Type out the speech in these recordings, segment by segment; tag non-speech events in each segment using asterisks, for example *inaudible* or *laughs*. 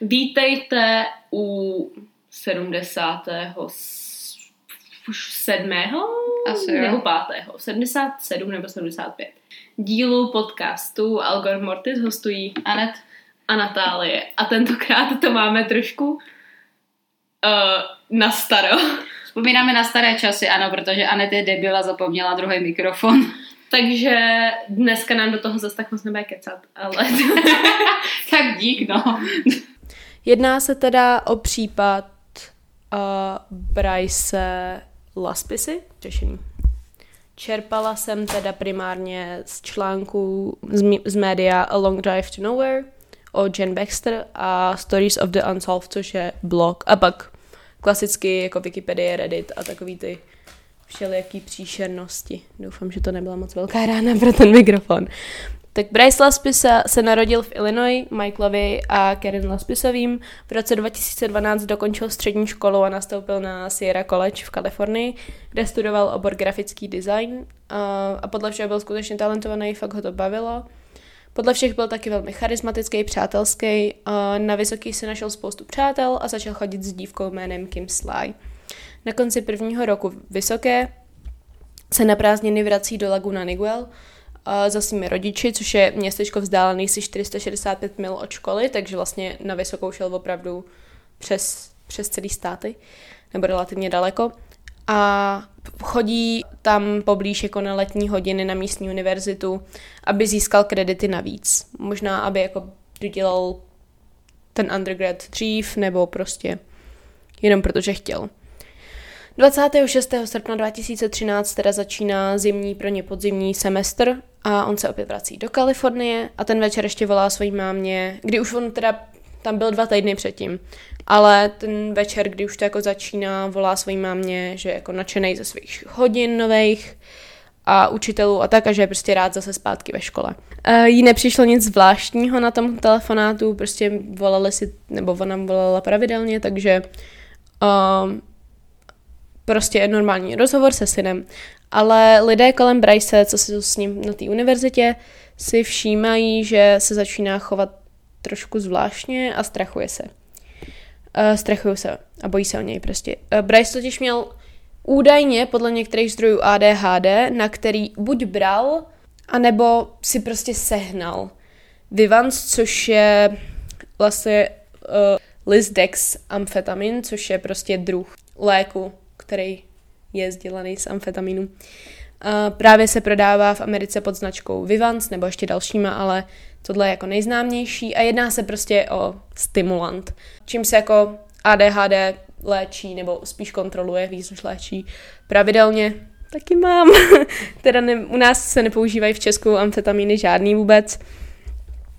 Vítejte u 77. Asi jo. nebo 5. 77 nebo 75. Dílu podcastu Algor Mortis hostují Anet, a Natálie. A tentokrát to máme trošku uh, na staro. vzpomínáme na staré časy, ano, protože Anet je debila, zapomněla druhý mikrofon. Takže dneska nám do toho zase tak moc nebude kecat, ale... *laughs* tak dík, no. Jedná se teda o případ uh, Bryce Laspisy, řešení. Čerpala jsem teda primárně z článků z, z média A Long Drive to Nowhere o Jen Baxter a Stories of the Unsolved, což je blog. A pak klasicky jako Wikipedie, Reddit a takový ty všelijaký příšernosti. Doufám, že to nebyla moc velká rána pro ten mikrofon. Tak Bryce Laspis se, narodil v Illinois Michaelovi a Karen Laspisovým. V roce 2012 dokončil střední školu a nastoupil na Sierra College v Kalifornii, kde studoval obor grafický design a, podle všeho byl skutečně talentovaný, fakt ho to bavilo. Podle všech byl taky velmi charismatický, přátelský. Na vysoký si našel spoustu přátel a začal chodit s dívkou jménem Kim Sly. Na konci prvního roku vysoké se na prázdniny vrací do Laguna Niguel za svými rodiči, což je městečko vzdálený si 465 mil od školy, takže vlastně na vysokou šel opravdu přes, přes celý státy, nebo relativně daleko. A chodí tam poblíž jako na letní hodiny na místní univerzitu, aby získal kredity navíc. Možná, aby jako dodělal ten undergrad dřív, nebo prostě jenom protože chtěl. 26. srpna 2013 teda začíná zimní pro ně podzimní semestr a on se opět vrací do Kalifornie a ten večer ještě volá svojí mámě, kdy už on teda tam byl dva týdny předtím, ale ten večer, kdy už to jako začíná, volá svojí mámě, že je jako nadšenej ze svých hodin nových a učitelů a tak a že je prostě rád zase zpátky ve škole. Uh, jí nepřišlo nic zvláštního na tom telefonátu, prostě volali si, nebo ona volala pravidelně, takže um, prostě normální rozhovor se synem. Ale lidé kolem Bryce, co jsou s ním na té univerzitě, si všímají, že se začíná chovat trošku zvláštně a strachuje se. Uh, strachují se a bojí se o něj prostě. Uh, Bryce totiž měl údajně podle některých zdrojů ADHD, na který buď bral, anebo si prostě sehnal. Vivans, což je vlastně uh, Lisdex amfetamin, což je prostě druh léku, který je sdělaný z amfetaminu. Uh, právě se prodává v Americe pod značkou Vivans nebo ještě dalšíma, ale tohle je jako nejznámější a jedná se prostě o stimulant, čím se jako ADHD léčí nebo spíš kontroluje, víc než léčí pravidelně. Taky mám. *laughs* teda ne, u nás se nepoužívají v Česku amfetamíny žádný vůbec,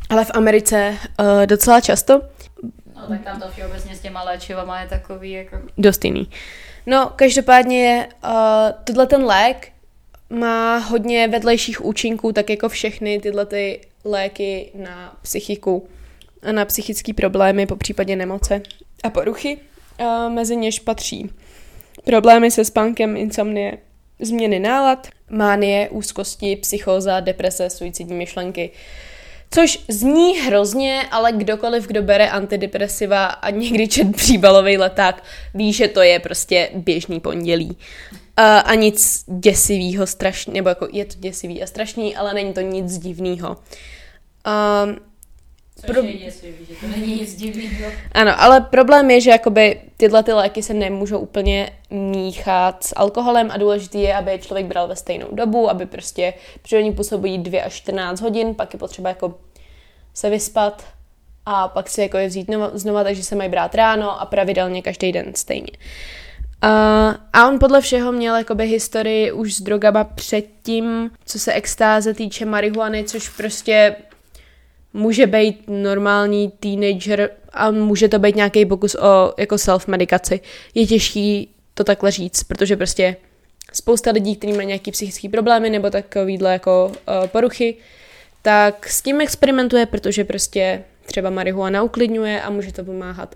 ale v Americe uh, docela často. No tak tam to všeobecně s těma léčivama je takový jako... Dost jiný. No, každopádně uh, tohle ten lék má hodně vedlejších účinků, tak jako všechny tyhle ty léky na psychiku a na psychické problémy, po případě nemoce a poruchy. Uh, mezi něž patří problémy se spánkem, insomnie, změny nálad, mánie, úzkosti, psychóza, deprese, suicidní myšlenky. Což zní hrozně, ale kdokoliv, kdo bere antidepresiva a někdy čet příbalový leták, ví, že to je prostě běžný pondělí. Uh, a nic děsivého, strašný, nebo jako je to děsivý a strašný, ale není to nic divného. Pro... Je děsivý, že to není nic divného. ano, ale problém je, že jakoby tyhle ty léky se nemůžou úplně míchat s alkoholem a důležitý je, aby je člověk bral ve stejnou dobu, aby prostě, protože oni působí 2 až 14 hodin, pak je potřeba jako se vyspat a pak si jako je vzít znova, znova takže se mají brát ráno a pravidelně každý den stejně. Uh, a on podle všeho měl jakoby historii už s drogama předtím, co se extáze týče marihuany, což prostě může být normální teenager a může to být nějaký pokus o jako self-medikaci. Je těžký to takhle říct, protože prostě spousta lidí, kteří mají nějaký psychické problémy nebo takovýhle jako uh, poruchy, tak s tím experimentuje, protože prostě třeba marihuana uklidňuje a může to pomáhat.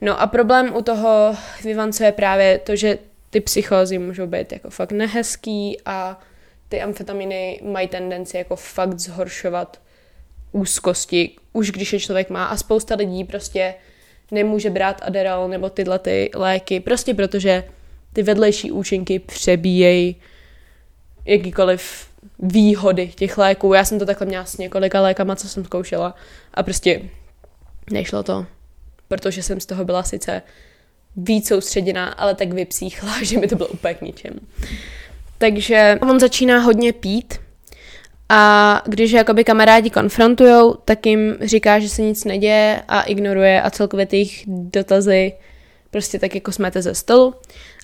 No a problém u toho Vivanco je právě to, že ty psychózy můžou být jako fakt nehezký a ty amfetaminy mají tendenci jako fakt zhoršovat úzkosti, už když je člověk má a spousta lidí prostě nemůže brát Adderall nebo tyhle ty léky, prostě protože ty vedlejší účinky přebíjejí jakýkoliv výhody těch léků. Já jsem to takhle měla s několika lékama, co jsem zkoušela a prostě nešlo to, protože jsem z toho byla sice víc soustředěná, ale tak vypsíchla, *laughs* že mi to bylo úplně k ničemu. Takže on začíná hodně pít a když jakoby kamarádi konfrontujou, tak jim říká, že se nic neděje a ignoruje a celkově ty jejich dotazy prostě tak jako smete ze stolu.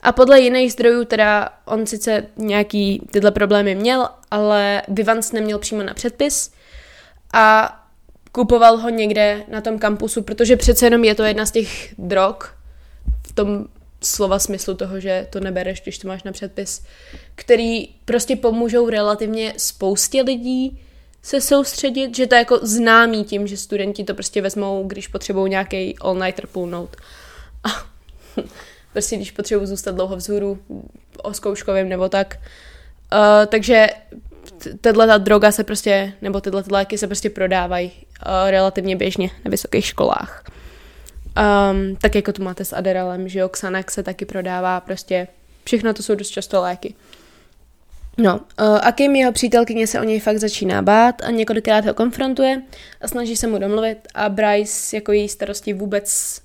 A podle jiných zdrojů teda on sice nějaký tyhle problémy měl, ale Vivans neměl přímo na předpis a kupoval ho někde na tom kampusu, protože přece jenom je to jedna z těch drog v tom slova smyslu toho, že to nebereš, když to máš na předpis, který prostě pomůžou relativně spoustě lidí se soustředit, že to je jako známý tím, že studenti to prostě vezmou, když potřebují nějaký all-nighter půlnout. A *laughs* prostě když potřebuji zůstat dlouho vzhůru o zkouškovém nebo tak. Uh, takže tato ta droga se prostě, nebo tyhle léky se prostě prodávají uh, relativně běžně na vysokých školách. Um, tak jako to máte s Adderallem, že jo, Xanax se taky prodává, prostě všechno to jsou dost často léky. No, uh, a Kim, jeho přítelkyně, se o něj fakt začíná bát a několikrát ho konfrontuje a snaží se mu domluvit a Bryce jako její starosti vůbec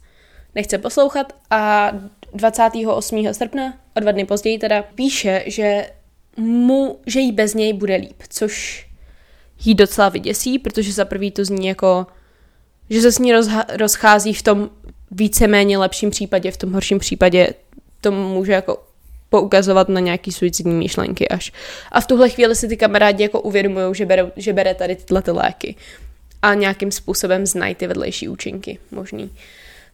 nechce poslouchat a 28. srpna, o dva dny později teda, píše, že mu, že jí bez něj bude líp, což jí docela vyděsí, protože za prvý to zní jako, že se s ní rozha- rozchází v tom víceméně lepším případě, v tom horším případě to může jako poukazovat na nějaký suicidní myšlenky až. A v tuhle chvíli si ty kamarádi jako uvědomují, že, bere, že bere tady tyhle ty léky a nějakým způsobem znají ty vedlejší účinky možný.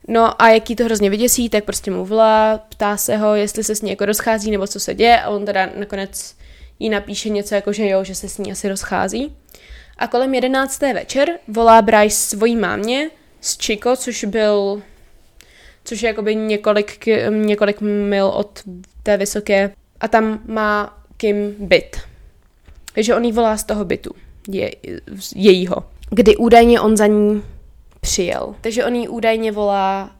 No a jaký to hrozně vyděsí, tak prostě mu volá, ptá se ho, jestli se s ní jako rozchází nebo co se děje a on teda nakonec jí napíše něco jako, že jo, že se s ní asi rozchází. A kolem 11. večer volá Bryce svojí mámě z Chico, což byl což je jakoby několik, několik mil od té vysoké a tam má Kim byt. Takže on jí volá z toho bytu, je, jejího, kdy údajně on za ní přijel. Takže on jí údajně volá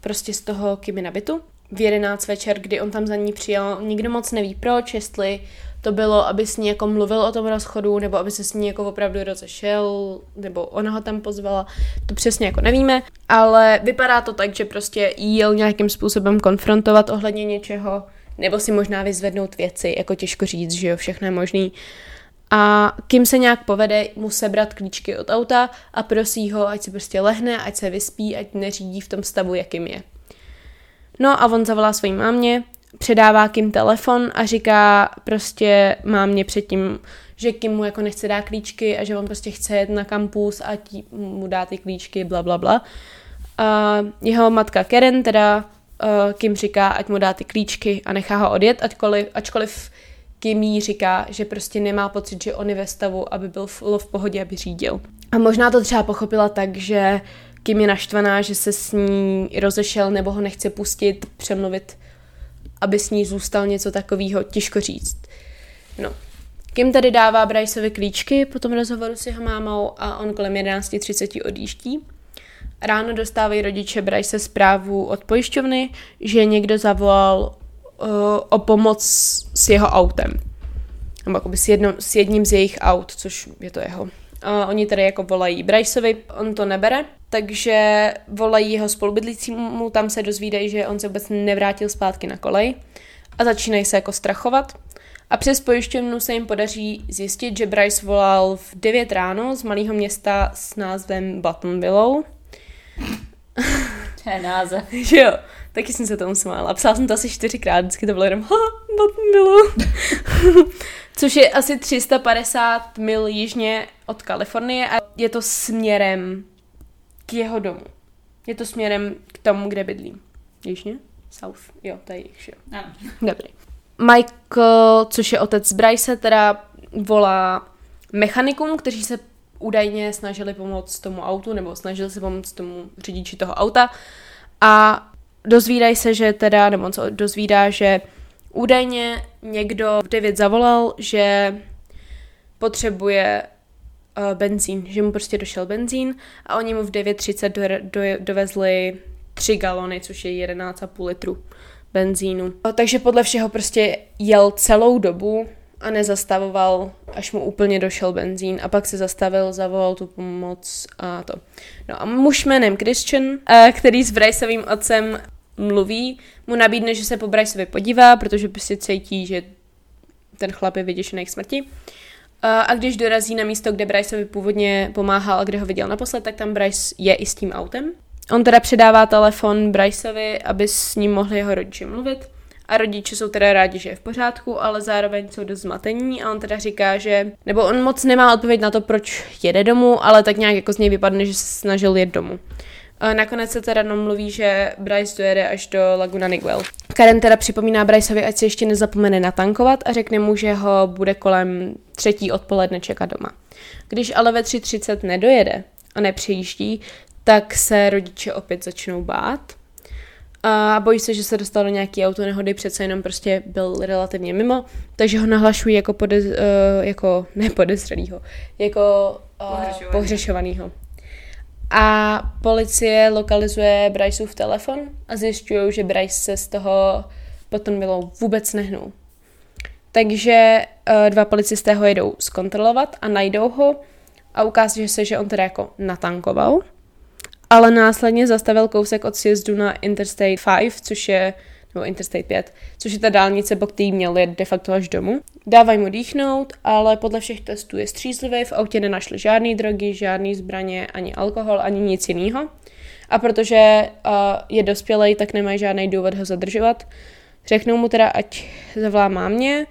prostě z toho Kimi na bytu v 11 večer, kdy on tam za ní přijel. Nikdo moc neví proč, jestli to bylo, aby s ní jako mluvil o tom rozchodu, nebo aby se s ní jako opravdu rozešel, nebo ona ho tam pozvala, to přesně jako nevíme, ale vypadá to tak, že prostě jel nějakým způsobem konfrontovat ohledně něčeho, nebo si možná vyzvednout věci, jako těžko říct, že jo, všechno je možný. A Kim se nějak povede mu sebrat klíčky od auta a prosí ho, ať se prostě lehne, ať se vyspí, ať neřídí v tom stavu, jakým je. No a on zavolá svojí mámě, předává Kim telefon a říká prostě mámě předtím, že Kim mu jako nechce dát klíčky a že on prostě chce jet na kampus a tí, mu dá ty klíčky, bla, bla, bla. A jeho matka Karen teda uh, Kim říká, ať mu dá ty klíčky a nechá ho odjet, ačkoliv, ačkoliv Kim jí říká, že prostě nemá pocit, že on je ve stavu, aby byl v, v pohodě, aby řídil. A možná to třeba pochopila tak, že Kim je naštvaná, že se s ní rozešel nebo ho nechce pustit, přemluvit, aby s ní zůstal něco takového, těžko říct. No. Kim tady dává Bryceovi klíčky po tom rozhovoru s jeho mámou a on kolem 11.30 odjíždí. Ráno dostávají rodiče Bryce zprávu od pojišťovny, že někdo zavolal uh, o pomoc s jeho autem. Nebo s, jedno, s jedním z jejich aut, což je to jeho. Uh, oni tady jako volají Bryceovi, on to nebere, takže volají jeho spolubydlícímu, tam se dozvídají, že on se vůbec nevrátil zpátky na kolej a začínají se jako strachovat. A přes pojišťovnu se jim podaří zjistit, že Bryce volal v 9 ráno z malého města s názvem Buttonwillow. To je název. že *laughs* jo, taky jsem se tomu smála. Psala jsem to asi čtyřikrát, vždycky to bylo jenom ha, Buttonwillow. *laughs* Což je asi 350 mil jižně od Kalifornie a je to směrem k jeho domu. Je to směrem k tomu, kde bydlí. Jižně? South. Jo, to je jich, jo. Ano. Dobrý. Michael, což je otec Bryce, teda volá mechanikům, kteří se údajně snažili pomoct tomu autu, nebo snažili se pomoct tomu řidiči toho auta a dozvídají se, že teda, nebo co dozvídá, že údajně někdo v 9 zavolal, že potřebuje benzín, že mu prostě došel benzín a oni mu v 9.30 do, do, dovezli 3 galony, což je 11,5 litru benzínu. Takže podle všeho prostě jel celou dobu a nezastavoval, až mu úplně došel benzín a pak se zastavil, zavolal tu pomoc a to. No a muž jménem Christian, eh, který s Bryceovým otcem mluví, mu nabídne, že se po Bryceovi podívá, protože prostě cítí, že ten chlap je vyděšený k smrti. A když dorazí na místo, kde Bryceovi původně pomáhal a kde ho viděl naposled, tak tam Bryce je i s tím autem. On teda předává telefon Bryceovi, aby s ním mohli jeho rodiče mluvit. A rodiče jsou teda rádi, že je v pořádku, ale zároveň jsou dost zmatení a on teda říká, že, nebo on moc nemá odpověď na to, proč jede domů, ale tak nějak jako z něj vypadne, že se snažil jet domů. A nakonec se teda mluví, že Bryce dojede až do Laguna Niguel. Karen teda připomíná Bryceovi, ať se ještě nezapomene natankovat a řekne mu, že ho bude kolem třetí odpoledne čekat doma. Když ale ve 3.30 nedojede a nepřijíždí, tak se rodiče opět začnou bát a bojí se, že se dostal do nějaký auto nehody, přece jenom prostě byl relativně mimo, takže ho nahlašují jako, podez, uh, jako ne podezřelýho, jako uh, pohřešovanýho. A policie lokalizuje Bryceův telefon a zjišťují, že Bryce se z toho potom bylo vůbec nehnul. Takže uh, dva policisté ho jedou zkontrolovat a najdou ho a ukáže se, že on teda jako natankoval ale následně zastavil kousek od sjezdu na Interstate 5, což je nebo Interstate 5, což je ta dálnice, po který měl jet de facto až domů. Dávají mu dýchnout, ale podle všech testů je střízlivý, v autě nenašli žádné drogy, žádné zbraně, ani alkohol, ani nic jiného. A protože uh, je dospělej, tak nemají žádný důvod ho zadržovat. Řeknou mu teda, ať zavolá mámě,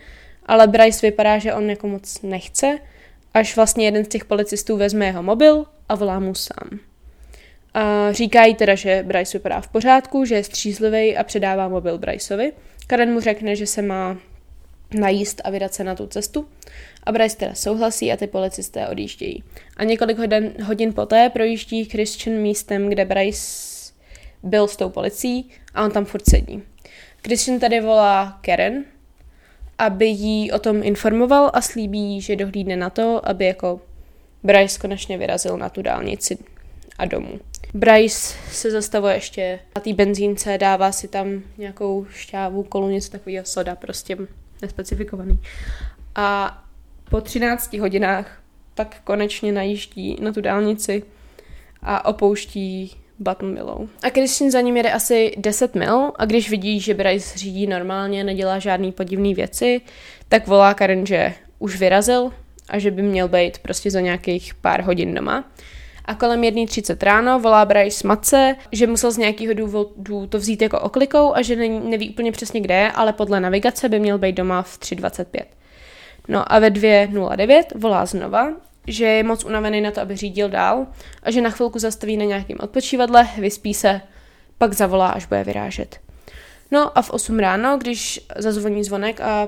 ale Bryce vypadá, že on jako moc nechce, až vlastně jeden z těch policistů vezme jeho mobil a volá mu sám. A říkají teda, že Bryce vypadá v pořádku, že je střízlivý a předává mobil Bryceovi. Karen mu řekne, že se má najíst a vydat se na tu cestu. A Bryce teda souhlasí a ty policisté odjíždějí. A několik hodin, hodin poté projíždí Christian místem, kde Bryce byl s tou policií a on tam furt sedí. Christian tady volá Karen, aby jí o tom informoval a slíbí, že dohlídne na to, aby jako Bryce konečně vyrazil na tu dálnici a domů. Bryce se zastavuje ještě na té benzínce, dává si tam nějakou šťávu, kolu, něco takového soda, prostě nespecifikovaný. A po 13 hodinách tak konečně najíždí na tu dálnici a opouští Button Willow. A Christian za ním jede asi 10 mil a když vidí, že Bryce řídí normálně, nedělá žádný podivný věci, tak volá Karen, že už vyrazil a že by měl být prostě za nějakých pár hodin doma a kolem 1.30 ráno volá Bryce matce, že musel z nějakého důvodu to vzít jako oklikou a že neví úplně přesně kde je, ale podle navigace by měl být doma v 3.25. No a ve 2.09 volá znova, že je moc unavený na to, aby řídil dál a že na chvilku zastaví na nějakém odpočívadle, vyspí se, pak zavolá, až bude vyrážet. No a v 8 ráno, když zazvoní zvonek a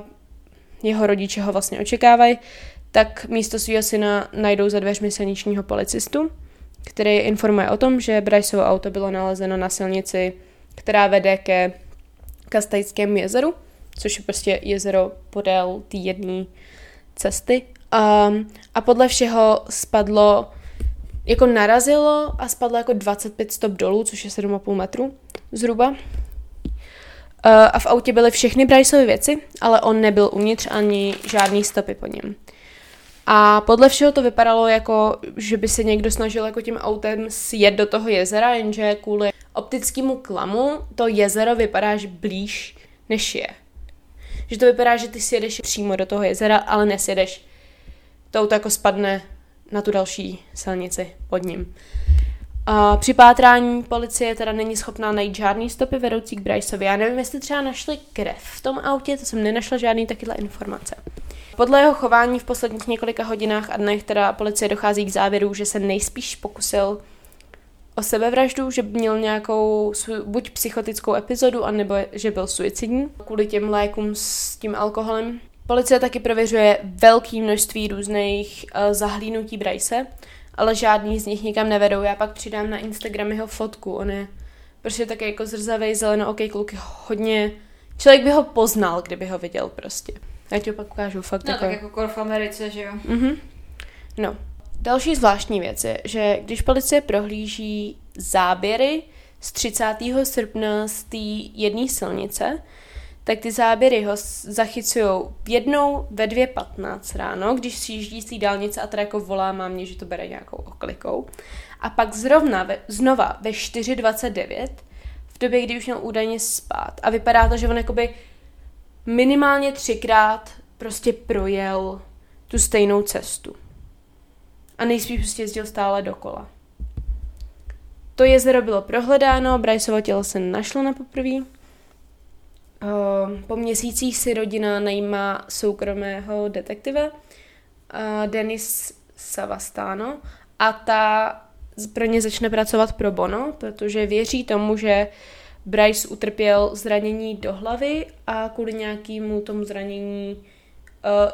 jeho rodiče ho vlastně očekávají, tak místo svého syna najdou za dveřmi silničního policistu který informuje o tom, že Bryceovo auto bylo nalezeno na silnici, která vede ke Kastajskému jezeru, což je prostě jezero podél té jedné cesty. Um, a podle všeho spadlo, jako narazilo a spadlo jako 25 stop dolů, což je 7,5 metru zhruba. Uh, a v autě byly všechny Bryceovy věci, ale on nebyl uvnitř ani žádný stopy po něm. A podle všeho to vypadalo jako, že by se někdo snažil jako tím autem sjet do toho jezera, jenže kvůli optickému klamu to jezero vypadá že blíž než je. Že to vypadá, že ty sjedeš přímo do toho jezera, ale nesjedeš. To auto jako spadne na tu další silnici pod ním. A při pátrání policie teda není schopná najít žádný stopy vedoucí k Bryceovi. Já nevím, jestli třeba našli krev v tom autě, to jsem nenašla žádný takyhle informace. Podle jeho chování v posledních několika hodinách a dnech teda policie dochází k závěru, že se nejspíš pokusil o sebevraždu, že měl nějakou buď psychotickou epizodu, anebo že byl suicidní kvůli těm lékům s tím alkoholem. Policie taky prověřuje velké množství různých uh, zahlínutí Bryce, ale žádný z nich nikam nevedou. Já pak přidám na Instagram jeho fotku, on je prostě taky jako zrzavej, zeleno, ok, kluk hodně... Člověk by ho poznal, kdyby ho viděl prostě. Já ti ho pak ukážu, fakt no, jako... tak jako v Americe, že jo? Mhm. No. Další zvláštní věc je, že když policie prohlíží záběry z 30. srpna z té jedné silnice, tak ty záběry ho zachycují jednou ve 2.15 ráno, když si jíždí z dálnice a teda jako volá mámě, že to bere nějakou oklikou. A pak zrovna ve, znova ve 4.29, v době, kdy už měl údajně spát. A vypadá to, že on jakoby minimálně třikrát prostě projel tu stejnou cestu. A nejspíš prostě jezdil stále dokola. To jezero bylo prohledáno, Bryceovo tělo se našlo na poprvé. Ehm, po měsících si rodina najímá soukromého detektiva Denis Savastano a ta pro ně začne pracovat pro Bono, protože věří tomu, že Bryce utrpěl zranění do hlavy a kvůli nějakému tomu zranění uh,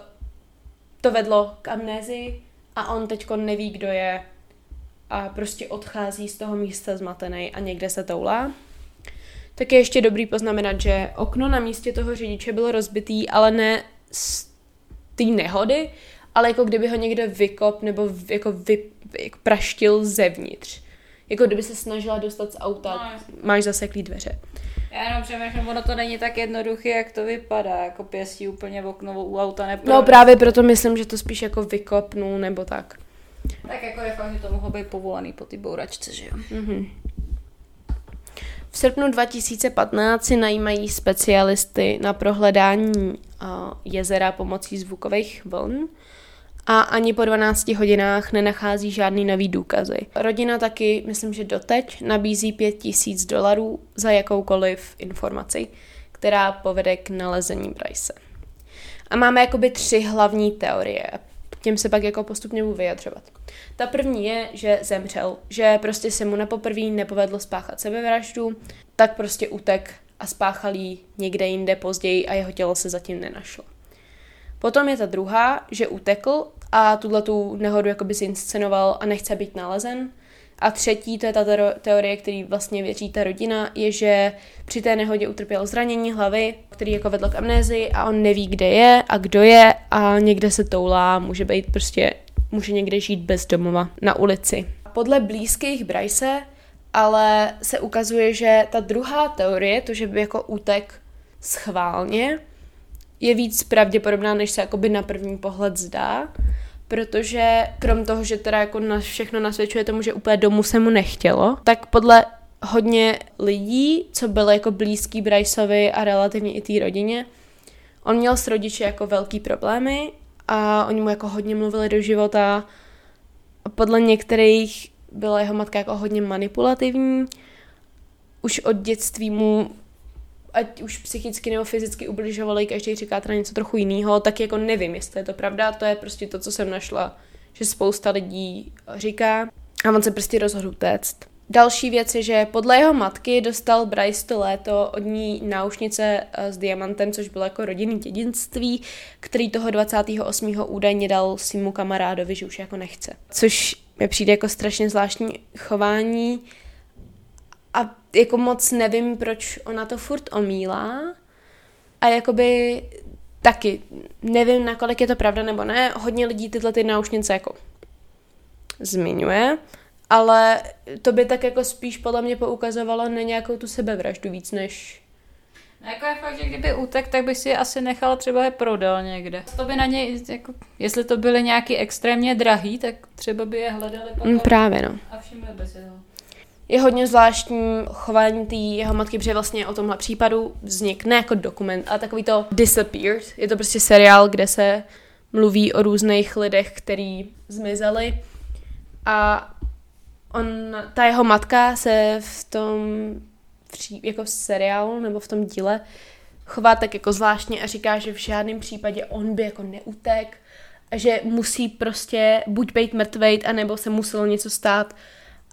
to vedlo k amnézii a on teďko neví, kdo je a prostě odchází z toho místa zmatený a někde se toulá. Tak je ještě dobrý poznamenat, že okno na místě toho řidiče bylo rozbitý, ale ne z té nehody, ale jako kdyby ho někdo vykop nebo jako, vy, jako praštil zevnitř. Jako kdyby se snažila dostat z auta, no, máš zaseklý dveře. Já jenom přemýšlím, ono to není tak jednoduché, jak to vypadá, jako pěstí úplně v okno u auta nepro... No právě proto myslím, že to spíš jako vykopnu nebo tak. Tak jako je fakt, že to mohlo být povolaný po ty bouračce, že jo? Mm-hmm. V srpnu 2015 si najímají specialisty na prohledání jezera pomocí zvukových vln a ani po 12 hodinách nenachází žádný nový důkazy. Rodina taky, myslím, že doteď nabízí 5000 dolarů za jakoukoliv informaci, která povede k nalezení Bryce. A máme jakoby tři hlavní teorie. Těm se pak jako postupně budu vyjadřovat. Ta první je, že zemřel, že prostě se mu na poprví nepovedlo spáchat sebevraždu, tak prostě utek a spáchal jí někde jinde později a jeho tělo se zatím nenašlo. Potom je ta druhá, že utekl a tuhle tu nehodu jakoby zinscenoval a nechce být nalezen. A třetí, to je ta teorie, který vlastně věří ta rodina, je, že při té nehodě utrpěl zranění hlavy, který jako vedl k amnézii a on neví, kde je a kdo je a někde se toulá, může být prostě, může někde žít bez domova na ulici. Podle blízkých Bryce ale se ukazuje, že ta druhá teorie, to, že by jako útek schválně, je víc pravděpodobná, než se jakoby na první pohled zdá, protože krom toho, že teda jako na všechno nasvědčuje tomu, že úplně domů se mu nechtělo, tak podle hodně lidí, co byly jako blízký Bryceovi a relativně i té rodině, on měl s rodiči jako velký problémy a oni mu jako hodně mluvili do života. Podle některých byla jeho matka jako hodně manipulativní. Už od dětství mu ať už psychicky nebo fyzicky ubližovali, každý říká teda něco trochu jiného, tak jako nevím, jestli je to pravda, to je prostě to, co jsem našla, že spousta lidí říká a on se prostě rozhodl téct. Další věc je, že podle jeho matky dostal Bryce to léto od ní náušnice eh, s diamantem, což bylo jako rodinný dědictví, který toho 28. údajně dal svýmu kamarádovi, že už jako nechce. Což mi přijde jako strašně zvláštní chování, a jako moc nevím, proč ona to furt omílá. A jakoby taky nevím, nakolik je to pravda nebo ne. Hodně lidí tyhle ty náušnice jako zmiňuje, ale to by tak jako spíš podle mě poukazovalo na nějakou tu sebevraždu víc než No jako je fakt, že kdyby utek, tak by si je asi nechal třeba je prodal někde. To by na něj, jako, jestli to byly nějaký extrémně drahý, tak třeba by je hledali potom. Mm, právě no. A všimli by si ho je hodně zvláštní chování té jeho matky, protože vlastně o tomhle případu vznik ne jako dokument, ale takový to Disappeared. Je to prostě seriál, kde se mluví o různých lidech, který zmizeli a on, ta jeho matka se v tom jako v seriálu nebo v tom díle chová tak jako zvláštně a říká, že v žádném případě on by jako neutek že musí prostě buď být mrtvejt, anebo se muselo něco stát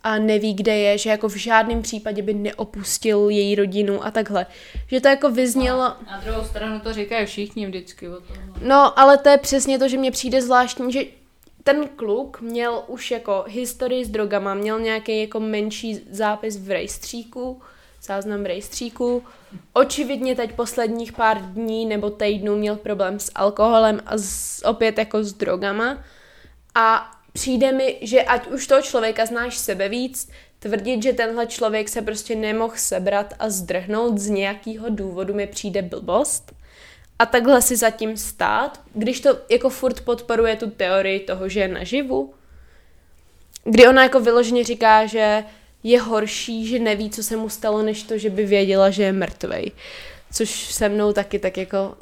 a neví, kde je, že jako v žádném případě by neopustil její rodinu a takhle. Že to jako vyznělo... Na druhou stranu to říkají všichni vždycky o tom. No, ale to je přesně to, že mně přijde zvláštní, že ten kluk měl už jako historii s drogama, měl nějaký jako menší zápis v rejstříku, záznam v rejstříku. Očividně teď posledních pár dní nebo týdnů měl problém s alkoholem a s, opět jako s drogama. A přijde mi, že ať už toho člověka znáš sebe víc, tvrdit, že tenhle člověk se prostě nemohl sebrat a zdrhnout z nějakého důvodu mi přijde blbost. A takhle si zatím stát, když to jako furt podporuje tu teorii toho, že je naživu. Kdy ona jako vyloženě říká, že je horší, že neví, co se mu stalo, než to, že by věděla, že je mrtvej. Což se mnou taky tak jako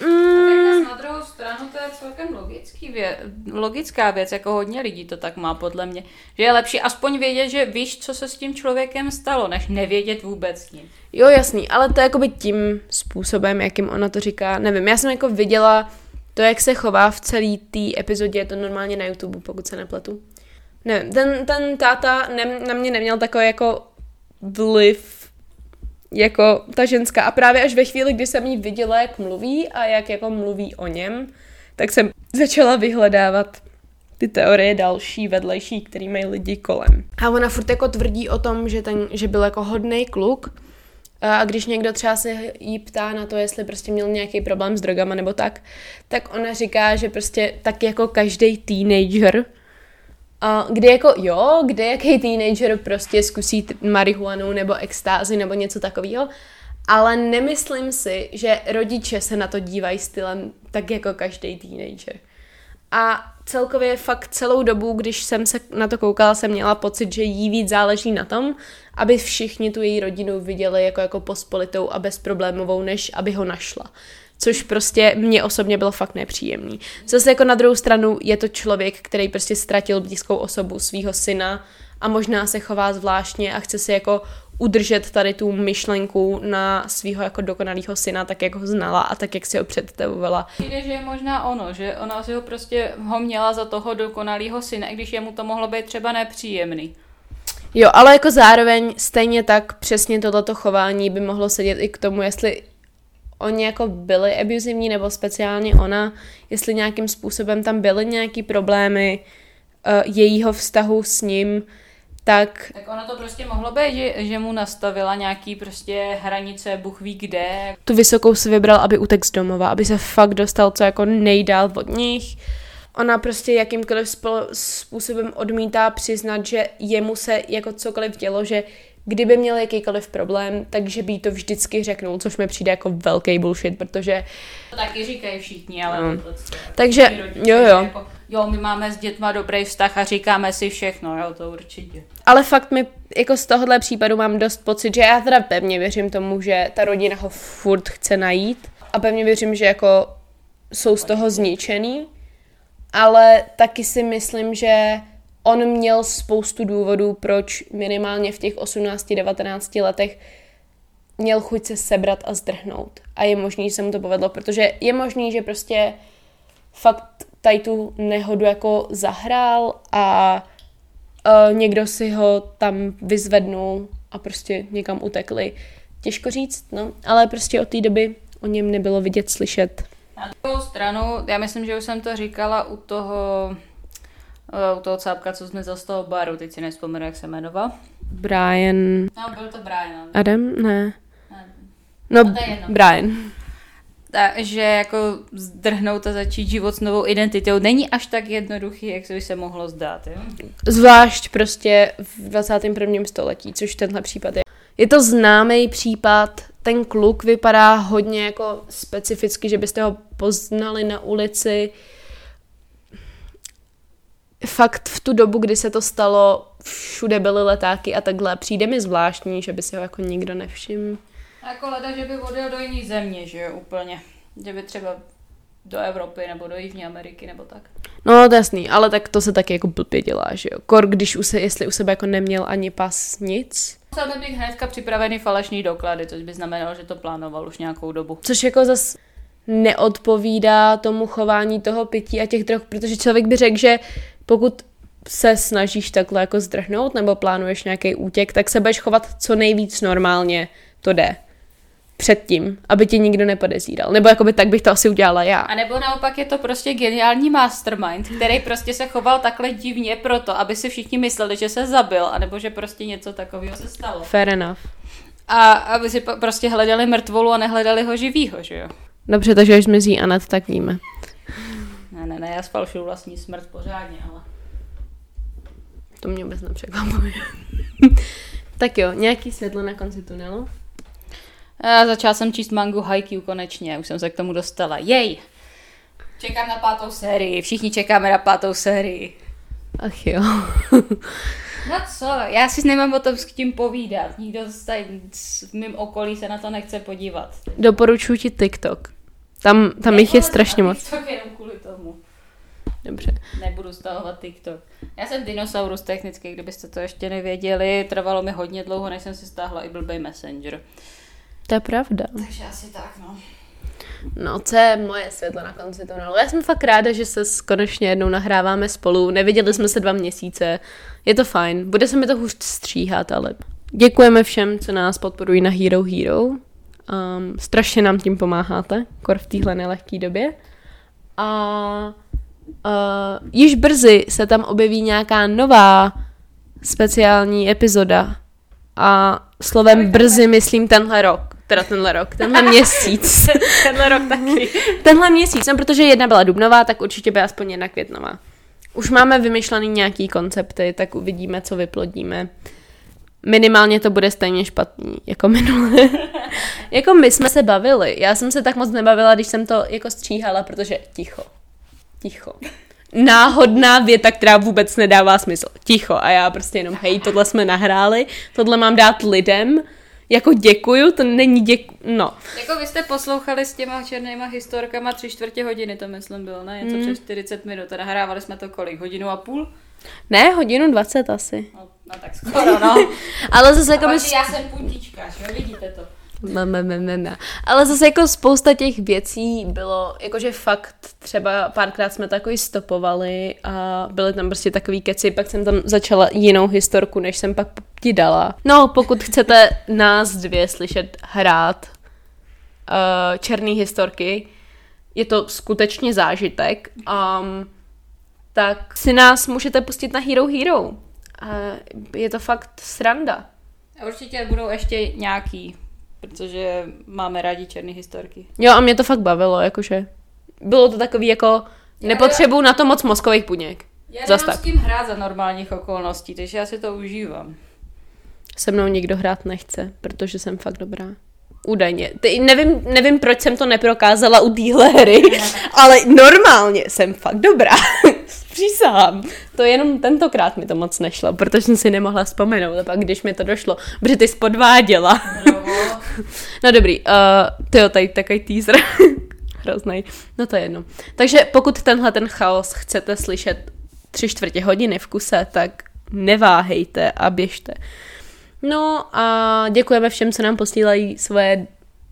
Mm. Na druhou stranu to je celkem logický vě- logická věc, jako hodně lidí to tak má podle mě. Že je lepší aspoň vědět, že víš, co se s tím člověkem stalo, než nevědět vůbec nic. Jo, jasný, ale to je jakoby tím způsobem, jakým ona to říká, nevím, já jsem jako viděla to, jak se chová v celé té epizodě, je to normálně na YouTube, pokud se nepletu. Nevím, ten, ten táta ne, na mě neměl takový jako vliv jako ta ženská. A právě až ve chvíli, kdy jsem jí viděla, jak mluví a jak jako mluví o něm, tak jsem začala vyhledávat ty teorie další, vedlejší, který mají lidi kolem. A ona furt jako tvrdí o tom, že, ten, že byl jako hodný kluk, a když někdo třeba se jí ptá na to, jestli prostě měl nějaký problém s drogama nebo tak, tak ona říká, že prostě tak jako každý teenager, a kde jako jo, kde jaký teenager prostě zkusí marihuanu nebo extázi nebo něco takového, ale nemyslím si, že rodiče se na to dívají stylem tak jako každý teenager. A celkově fakt celou dobu, když jsem se na to koukala, jsem měla pocit, že jí víc záleží na tom, aby všichni tu její rodinu viděli jako, jako pospolitou a bezproblémovou, než aby ho našla což prostě mě osobně bylo fakt nepříjemný. Zase jako na druhou stranu je to člověk, který prostě ztratil blízkou osobu svého syna a možná se chová zvláštně a chce si jako udržet tady tu myšlenku na svého jako dokonalého syna, tak jak ho znala a tak jak si ho představovala. Přijde, že je možná ono, že ona si ho prostě ho měla za toho dokonalého syna, i když jemu to mohlo být třeba nepříjemný. Jo, ale jako zároveň stejně tak přesně tohleto chování by mohlo sedět i k tomu, jestli oni jako byli abusivní, nebo speciálně ona, jestli nějakým způsobem tam byly nějaký problémy uh, jejího vztahu s ním, tak... Tak ono to prostě mohlo být, že, že mu nastavila nějaký prostě hranice, Bůh ví kde. Tu vysokou si vybral, aby utek z domova, aby se fakt dostal co jako nejdál od nich. Ona prostě jakýmkoliv způsobem odmítá přiznat, že jemu se jako cokoliv dělo, že kdyby měl jakýkoliv problém, takže by to vždycky řeknul, což mi přijde jako velký bullshit, protože... To taky říkají všichni, ale no. to prostě... Takže, rodiče, jo, jo. Jako, jo, my máme s dětma dobrý vztah a říkáme si všechno, jo, to určitě. Ale fakt mi jako z tohohle případu mám dost pocit, že já teda pevně věřím tomu, že ta rodina ho furt chce najít a pevně věřím, že jako jsou z toho zničený, ale taky si myslím, že on měl spoustu důvodů, proč minimálně v těch 18-19 letech měl chuť se sebrat a zdrhnout. A je možný, že se mu to povedlo, protože je možný, že prostě fakt tady tu nehodu jako zahrál a uh, někdo si ho tam vyzvednul a prostě někam utekli. Těžko říct, no, ale prostě od té doby o něm nebylo vidět, slyšet. Na druhou stranu, já myslím, že už jsem to říkala u toho u toho cápka, co jsme z toho baru, teď si nespomenu, jak se jmenoval. Brian... No, byl to Brian. Adam? Ne. No, no Brian. Takže jako zdrhnout a začít život s novou identitou není až tak jednoduchý, jak by se mohlo zdát. Jo? Zvlášť prostě v 21. století, což tenhle případ je. Je to známý případ, ten kluk vypadá hodně jako specificky, že byste ho poznali na ulici, fakt v tu dobu, kdy se to stalo, všude byly letáky a takhle. Přijde mi zvláštní, že by si ho jako nikdo nevšiml. Jako leda, že by odjel do jiné země, že jo, úplně. Že by třeba do Evropy nebo do Jižní Ameriky nebo tak. No, to jasný, ale tak to se taky jako blbě dělá, že jo. Kor, když u se, jestli u sebe jako neměl ani pas, nic. Musel by být hnedka připravený falešný doklady, což by znamenalo, že to plánoval už nějakou dobu. Což jako zas neodpovídá tomu chování toho pití a těch drog, protože člověk by řekl, že pokud se snažíš takhle jako zdrhnout nebo plánuješ nějaký útěk, tak se budeš chovat co nejvíc normálně, to jde. Předtím, aby tě nikdo nepodezíral. Nebo jakoby tak bych to asi udělala já. A nebo naopak je to prostě geniální mastermind, který prostě se choval takhle divně proto, aby si všichni mysleli, že se zabil, anebo že prostě něco takového se stalo. Fair enough. A aby si prostě hledali mrtvolu a nehledali ho živýho, že jo? Dobře, takže až zmizí Anet, tak víme. Ne, já spalšuju vlastní smrt pořádně, ale... To mě vůbec nepřekvapuje. *laughs* tak jo, nějaký světlo na konci tunelu. Já začala jsem číst mangu Haikyuu konečně, už jsem se k tomu dostala. Jej! Čekám na pátou sérii, všichni čekáme na pátou sérii. Ach jo. *laughs* No co, já si nemám o tom s tím povídat. Nikdo z tady v mém okolí se na to nechce podívat. Doporučuji ti TikTok. Tam, tam jich je strašně moc. TikTok jenom kvůli tomu. Dobře. Nebudu stahovat TikTok. Já jsem dinosaurus technicky, kdybyste to ještě nevěděli. Trvalo mi hodně dlouho, než jsem si stáhla i blbej Messenger. To je pravda. Takže asi tak, no. No, co je moje světlo na konci tunelu? Já jsem fakt ráda, že se konečně jednou nahráváme spolu. Neviděli jsme se dva měsíce. Je to fajn. Bude se mi to hůř stříhat, ale děkujeme všem, co nás podporují na Hero Hero. Um, strašně nám tím pomáháte, kor v téhle nelehké době. A uh, již brzy se tam objeví nějaká nová speciální epizoda. A slovem brzy myslím tenhle rok. Teda tenhle rok, tenhle *laughs* měsíc. Tenhle rok taky. *laughs* Tenhle měsíc, no, protože jedna byla dubnová, tak určitě by aspoň jedna květnová. Už máme vymyšlený nějaký koncepty, tak uvidíme, co vyplodíme. Minimálně to bude stejně špatný, jako minule. *laughs* jako my jsme se bavili. Já jsem se tak moc nebavila, když jsem to jako stříhala, protože ticho. Ticho. Náhodná věta, která vůbec nedává smysl. Ticho. A já prostě jenom, hej, tohle jsme nahráli, tohle mám dát lidem, jako děkuju, to není děku... No. Jako vy jste poslouchali s těma černýma historkama tři čtvrtě hodiny, to myslím bylo, ne? Něco přes 40 minut. A nahrávali jsme to kolik? Hodinu a půl? Ne, hodinu 20 asi. No, no tak skoro, no. *laughs* Ale zase jako A by... pak, že já jsem puntička, že jo? Vidíte to. Ne, ne, ne. Ale zase jako spousta těch věcí bylo, jakože fakt třeba párkrát jsme takový stopovali a byly tam prostě takový keci, pak jsem tam začala jinou historku, než jsem pak ti dala. No, pokud chcete nás dvě slyšet hrát uh, černý historky, je to skutečně zážitek, um, tak si nás můžete pustit na Hero Hero. Uh, je to fakt sranda. Určitě budou ještě nějaký, protože máme rádi černé historky. Jo, a mě to fakt bavilo, jakože. Bylo to takový jako, nepotřebuju na to moc mozkových buněk. Já Zas nemám tak. s tím hrát za normálních okolností, takže já si to užívám. Se mnou nikdo hrát nechce, protože jsem fakt dobrá. Údajně. Ty, nevím, nevím, proč jsem to neprokázala u téhle hry, *laughs* ale normálně jsem fakt dobrá. *laughs* Přísahám. To jenom tentokrát mi to moc nešlo, protože jsem si nemohla vzpomenout. A pak, když mi to došlo, protože ty jsi No dobrý, uh, tyjo, tady takový teaser. *laughs* Hrozný. No to je jedno. Takže pokud tenhle ten chaos chcete slyšet tři čtvrtě hodiny v kuse, tak neváhejte a běžte. No a děkujeme všem, co nám posílají svoje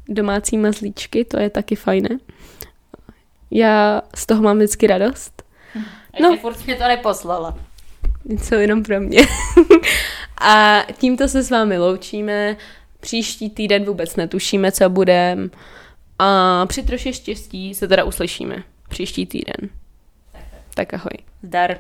domácí mazlíčky, to je taky fajné. Já z toho mám vždycky radost. No. No. furt mě to neposlala. Něco jenom pro mě. *laughs* a tímto se s vámi loučíme. Příští týden vůbec netušíme, co budem. A při troši štěstí se teda uslyšíme příští týden. Tak ahoj. Zdar.